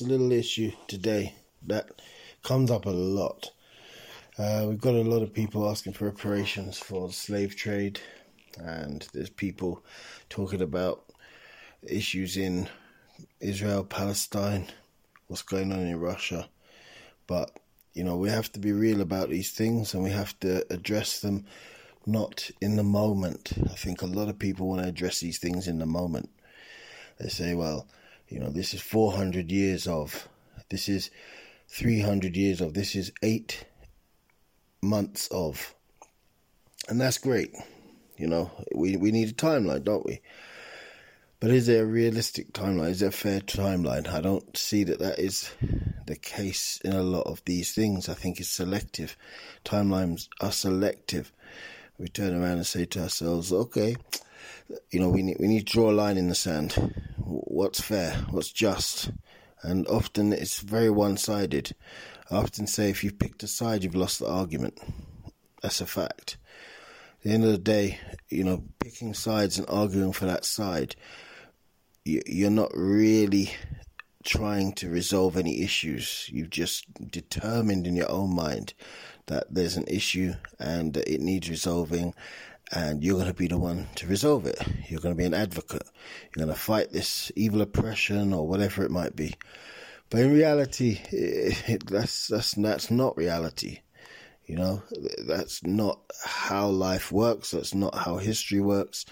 a little issue today that comes up a lot. Uh, we've got a lot of people asking for reparations for the slave trade, and there's people talking about issues in Israel, Palestine, what's going on in Russia. But, you know, we have to be real about these things and we have to address them not in the moment. I think a lot of people want to address these things in the moment. They say, well, you know, this is 400 years of, this is 300 years of, this is eight months of. And that's great. You know, we, we need a timeline, don't we? But is there a realistic timeline? Is there a fair timeline? I don't see that that is the case in a lot of these things. I think it's selective. Timelines are selective. We turn around and say to ourselves, okay, you know, we need, we need to draw a line in the sand. What's fair? What's just? And often it's very one sided. I often say if you've picked a side, you've lost the argument. That's a fact. At the end of the day, you know, picking sides and arguing for that side, you're not really trying to resolve any issues. You've just determined in your own mind that there's an issue and it needs resolving, and you're going to be the one to resolve it. You're going to be an advocate. You're going to fight this evil oppression or whatever it might be. But in reality, it, it, that's that's that's not reality. You know, that's not how life works. That's not how history works.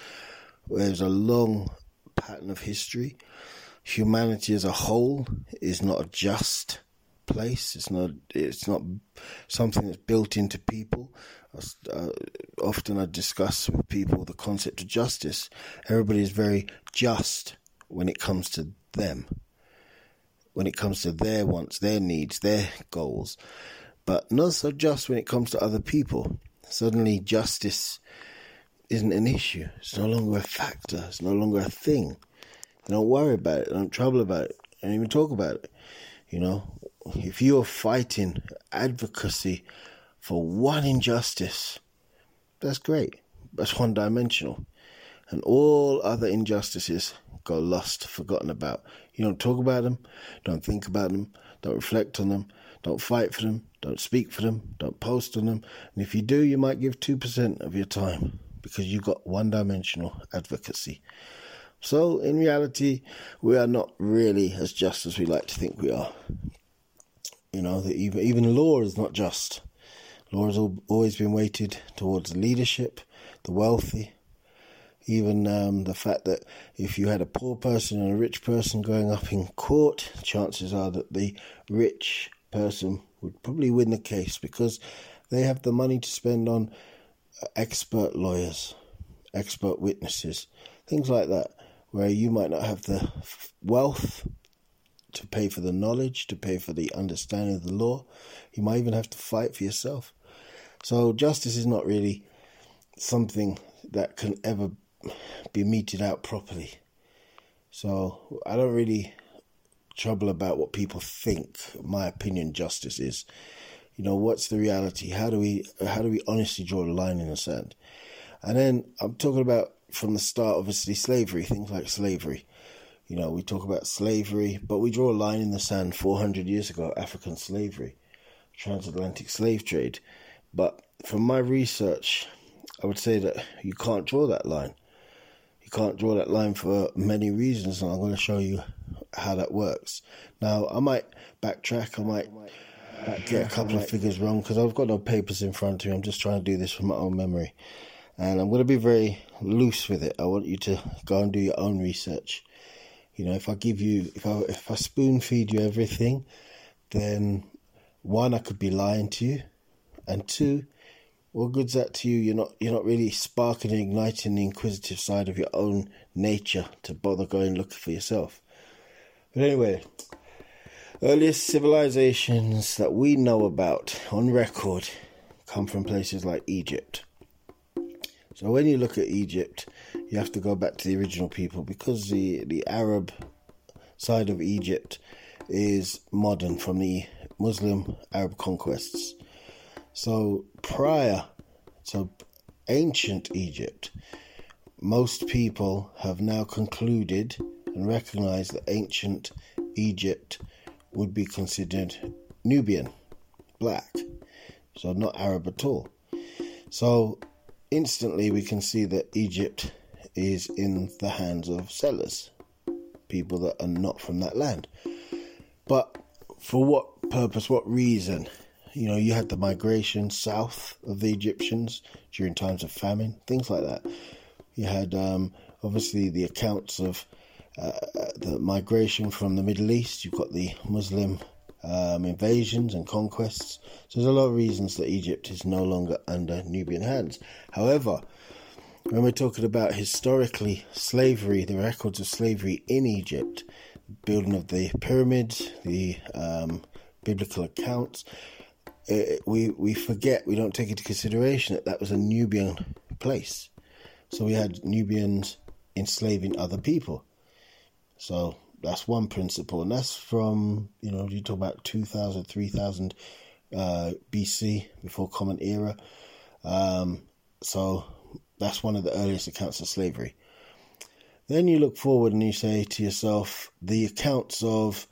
There's a long pattern of history. Humanity as a whole is not just place. It's not. It's not something that's built into people. Uh, often I discuss with people the concept of justice. Everybody is very just when it comes to them, when it comes to their wants, their needs, their goals, but not so just when it comes to other people. Suddenly, justice isn't an issue. It's no longer a factor. It's no longer a thing. You don't worry about it. Don't trouble about it. Don't even talk about it. You know, if you're fighting advocacy for one injustice, that's great. That's one dimensional. And all other injustices go lost, forgotten about. You don't talk about them, don't think about them, don't reflect on them, don't fight for them, don't speak for them, don't post on them. And if you do, you might give 2% of your time because you've got one dimensional advocacy. So, in reality, we are not really as just as we like to think we are. You know, that even, even law is not just. Law has always been weighted towards leadership, the wealthy, even um, the fact that if you had a poor person and a rich person going up in court, chances are that the rich person would probably win the case because they have the money to spend on expert lawyers, expert witnesses, things like that, where you might not have the wealth to pay for the knowledge, to pay for the understanding of the law. You might even have to fight for yourself. So justice is not really something that can ever be meted out properly. So I don't really trouble about what people think. My opinion, justice is. You know, what's the reality? How do we how do we honestly draw the line in the sand? And then I'm talking about from the start, obviously slavery, things like slavery. You know, we talk about slavery, but we draw a line in the sand 400 years ago, African slavery, transatlantic slave trade. But from my research, I would say that you can't draw that line. You can't draw that line for many reasons, and I'm going to show you how that works. Now, I might backtrack, I might get a couple of figures wrong because I've got no papers in front of me. I'm just trying to do this from my own memory. And I'm going to be very loose with it. I want you to go and do your own research. You know, if I give you, if I if I spoon feed you everything, then one, I could be lying to you, and two, what good's that to you? You're not you're not really sparking and igniting the inquisitive side of your own nature to bother going looking for yourself. But anyway, earliest civilizations that we know about on record come from places like Egypt. So when you look at Egypt, you have to go back to the original people because the the Arab side of Egypt is modern from the Muslim Arab conquests. So prior to ancient Egypt, most people have now concluded and recognized that ancient Egypt would be considered Nubian, black, so not Arab at all. So instantly we can see that Egypt is in the hands of sellers, people that are not from that land. But for what purpose, what reason? You know, you had the migration south of the Egyptians during times of famine, things like that. You had um, obviously the accounts of uh, the migration from the Middle East. You've got the Muslim um, invasions and conquests. So there's a lot of reasons that Egypt is no longer under Nubian hands. However, when we're talking about historically slavery, the records of slavery in Egypt, building of the pyramids, the um, biblical accounts, it, we we forget we don't take into consideration that that was a Nubian place. So we had Nubians enslaving other people. So that's one principle, and that's from you know you talk about 2000, 3000 uh, BC before Common Era. Um, so that's one of the earliest accounts of slavery. Then you look forward and you say to yourself, the accounts of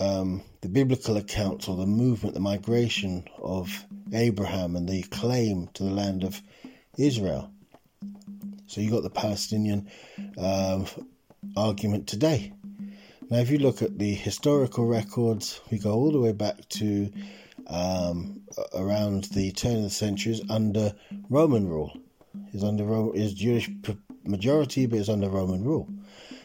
um, the biblical accounts or the movement, the migration of Abraham and the claim to the land of Israel. So you got the Palestinian um, argument today. Now, if you look at the historical records, we go all the way back to um, around the turn of the centuries under Roman rule. Is under is Jewish majority, but it's under Roman rule.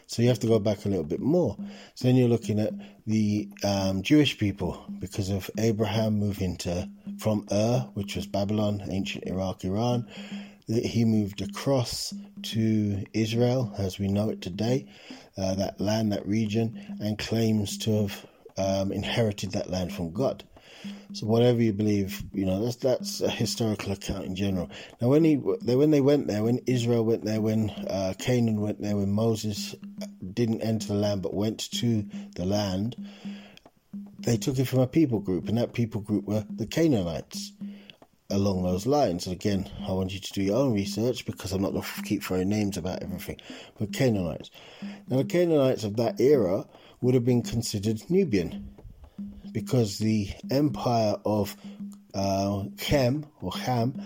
So you have to go back a little bit more. So then you're looking at the um, Jewish people because of Abraham moving to from Ur, which was Babylon, ancient Iraq, Iran. He moved across to Israel as we know it today, uh, that land, that region, and claims to have um, inherited that land from God. So whatever you believe, you know that's that's a historical account in general. Now when he when they went there, when Israel went there, when uh, Canaan went there, when Moses didn't enter the land but went to the land, they took it from a people group, and that people group were the Canaanites. Along those lines, and again, I want you to do your own research because I'm not going to keep throwing names about everything. But Canaanites, now the Canaanites of that era would have been considered Nubian because the empire of uh, Chem or Ham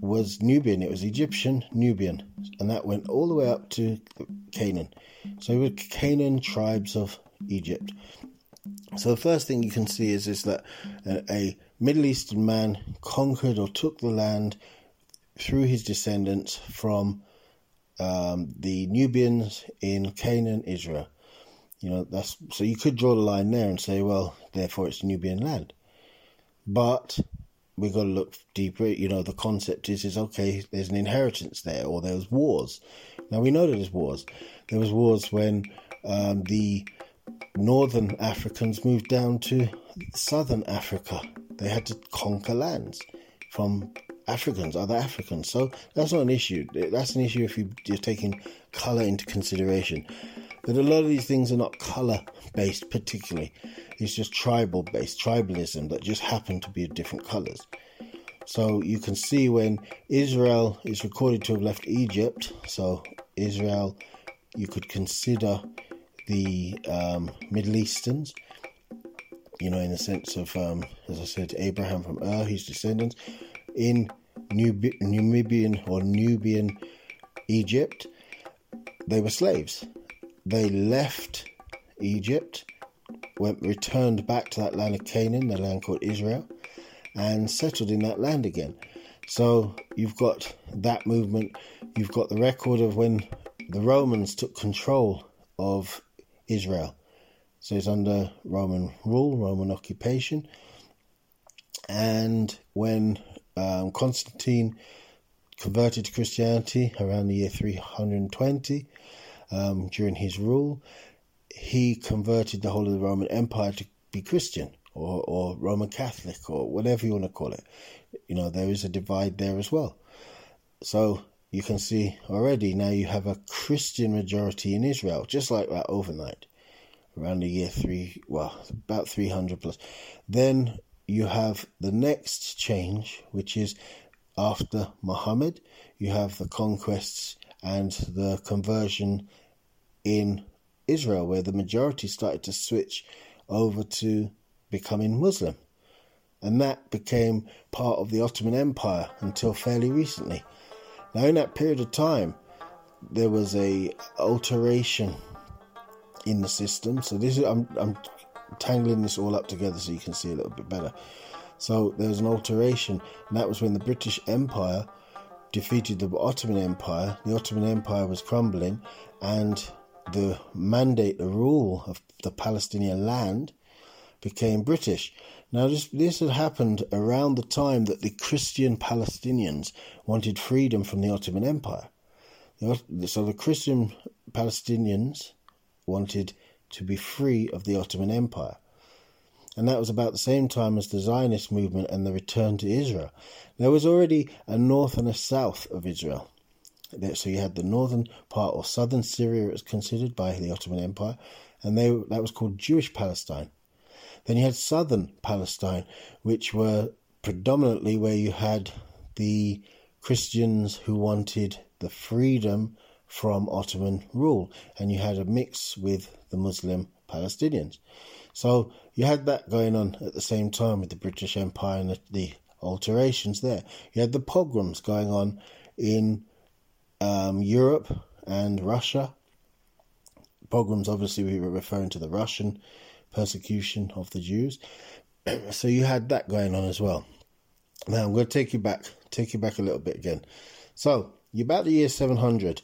was Nubian. It was Egyptian Nubian, and that went all the way up to Canaan. So it was Canaan tribes of Egypt. So the first thing you can see is is that a, a Middle Eastern man conquered or took the land through his descendants from um, the Nubians in Canaan, Israel. You know, that's so you could draw the line there and say, well, therefore it's Nubian land. But we've got to look deeper. You know, the concept is is okay. There's an inheritance there, or there was wars. Now we know that there's wars. There was wars when um, the northern Africans moved down to southern Africa. They had to conquer lands from Africans, other Africans. So that's not an issue. That's an issue if you, you're taking color into consideration. But a lot of these things are not color based, particularly. It's just tribal based, tribalism that just happen to be of different colors. So you can see when Israel is recorded to have left Egypt, so Israel, you could consider the um, Middle Easterns, you know, in the sense of, um, as I said, Abraham from Ur, his descendants, in Nub- Nubian or Nubian Egypt, they were slaves. They left Egypt, went returned back to that land of Canaan, the land called Israel, and settled in that land again. So you've got that movement. You've got the record of when the Romans took control of Israel. So it's under Roman rule, Roman occupation. And when um, Constantine converted to Christianity around the year 320, um, during his rule, he converted the whole of the Roman Empire to be Christian or, or Roman Catholic or whatever you want to call it. You know, there is a divide there as well. So you can see already now you have a Christian majority in Israel, just like that overnight, around the year three, well, about 300 plus. Then you have the next change, which is after Muhammad, you have the conquests and the conversion in Israel, where the majority started to switch over to becoming Muslim. And that became part of the Ottoman Empire until fairly recently. Now, in that period of time, there was a alteration in the system. So this is I'm I'm tangling this all up together so you can see a little bit better. So there was an alteration, and that was when the British Empire defeated the Ottoman Empire. The Ottoman Empire was crumbling, and the mandate, the rule of the Palestinian land became British. Now, this, this had happened around the time that the Christian Palestinians wanted freedom from the Ottoman Empire. So the Christian Palestinians wanted to be free of the Ottoman Empire. And that was about the same time as the Zionist movement and the return to Israel. There was already a north and a south of Israel. So you had the northern part or southern Syria, it was considered by the Ottoman Empire, and they that was called Jewish Palestine. Then you had southern Palestine, which were predominantly where you had the Christians who wanted the freedom from Ottoman rule, and you had a mix with the Muslim Palestinians. So you had that going on at the same time with the British Empire and the, the alterations there. You had the pogroms going on in um, Europe and Russia. Pogroms, obviously, we were referring to the Russian persecution of the Jews. so you had that going on as well. Now I'm going to take you back, take you back a little bit again. So you're about the year 700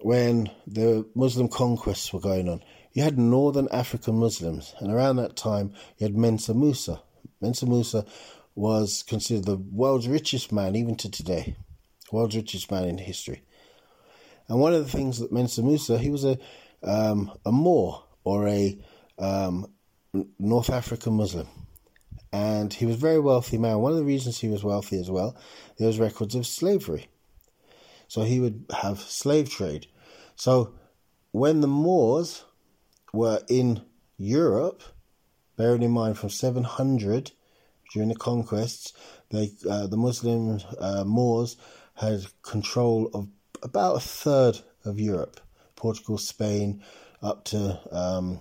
when the Muslim conquests were going on. You had northern African Muslims, and around that time, you had Mansa Musa. Mansa Musa was considered the world's richest man, even to today, world's richest man in history. And one of the things that Mansa Musa, he was a um, a Moor or a um, North African Muslim, and he was a very wealthy man. One of the reasons he was wealthy as well, there was records of slavery. So he would have slave trade. So when the Moors were in Europe, bearing in mind from 700 during the conquests, they uh, the Muslim uh, Moors had control of about a third of Europe, Portugal, Spain, up to um,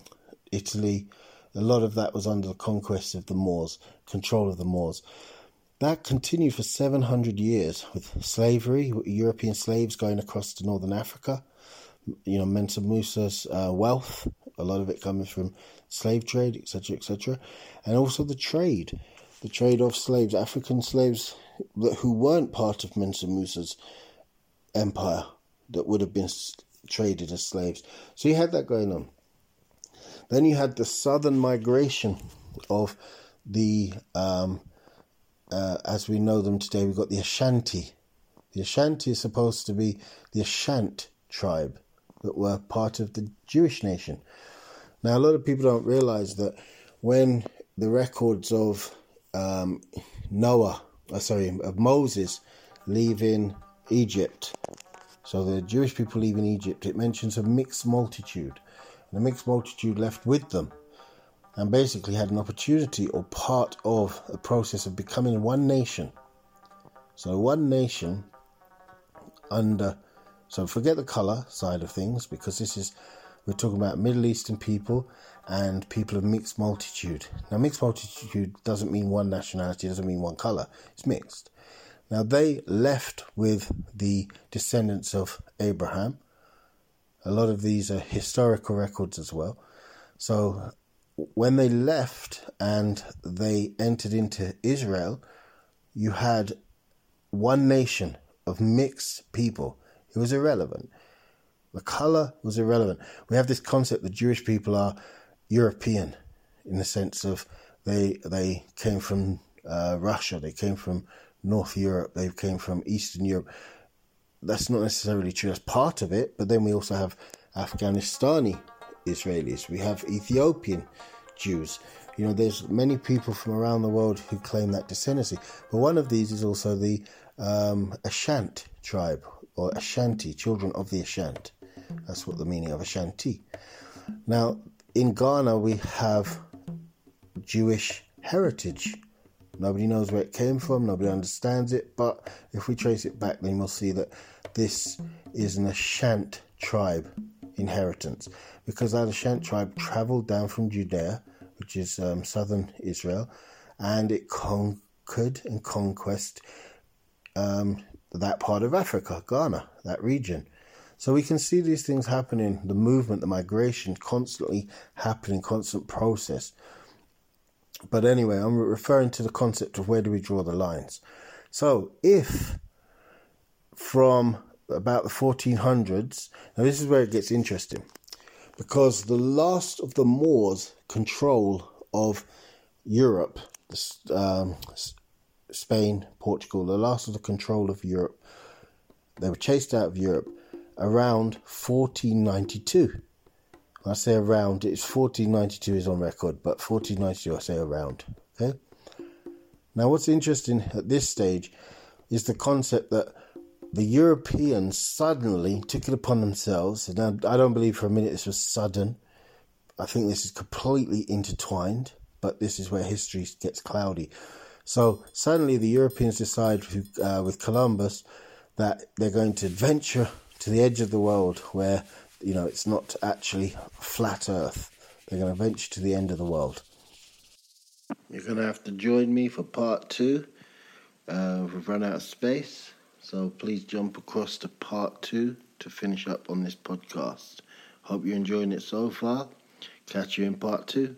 Italy. A lot of that was under the conquest of the Moors, control of the Moors. That continued for 700 years with slavery, European slaves going across to northern Africa. You know, Mansa Musa's uh, wealth, a lot of it coming from slave trade, etc., etc., and also the trade, the trade of slaves, African slaves who weren't part of Mansa Musa's empire that would have been traded as slaves. So you had that going on. Then you had the southern migration of the um, uh, as we know them today, we've got the Ashanti. The Ashanti is supposed to be the Ashant tribe that were part of the Jewish nation. Now, a lot of people don't realize that when the records of um, Noah, uh, sorry, of Moses leaving Egypt, so the Jewish people leaving Egypt, it mentions a mixed multitude. And the mixed multitude left with them and basically had an opportunity or part of a process of becoming one nation. So, one nation under, so forget the color side of things because this is, we're talking about Middle Eastern people and people of mixed multitude. Now, mixed multitude doesn't mean one nationality, doesn't mean one color, it's mixed. Now, they left with the descendants of Abraham. A lot of these are historical records as well. So, when they left and they entered into Israel, you had one nation of mixed people. It was irrelevant. The color was irrelevant. We have this concept that Jewish people are European in the sense of they they came from uh, Russia, they came from North Europe, they came from Eastern Europe. That's not necessarily true. That's part of it, but then we also have Afghanistani Israelis. We have Ethiopian Jews. You know, there's many people from around the world who claim that descendancy. But one of these is also the um, Ashant tribe or Ashanti, children of the Ashant. That's what the meaning of Ashanti. Now, in Ghana, we have Jewish heritage. Nobody knows where it came from, nobody understands it, but if we trace it back, then we'll see that this is an Ashant tribe inheritance because the Shant tribe traveled down from Judea, which is um, southern Israel, and it conquered and conquest um, that part of Africa, Ghana, that region. So we can see these things happening, the movement, the migration constantly happening, constant process. But anyway, I'm referring to the concept of where do we draw the lines. So if from about the 1400s, now this is where it gets interesting, because the last of the Moors' control of Europe, um, Spain, Portugal, the last of the control of Europe, they were chased out of Europe around 1492. I say around, it's 1492 is on record, but 1492 I say around. Okay. Now, what's interesting at this stage is the concept that the Europeans suddenly took it upon themselves. Now, I don't believe for a minute this was sudden. I think this is completely intertwined, but this is where history gets cloudy. So suddenly the Europeans decide uh, with Columbus that they're going to venture to the edge of the world where you know it's not actually flat Earth. They're going to venture to the end of the world. You're going to have to join me for part two. Uh, we've run out of space, so please jump across to part two to finish up on this podcast. Hope you're enjoying it so far. Catch you in part two.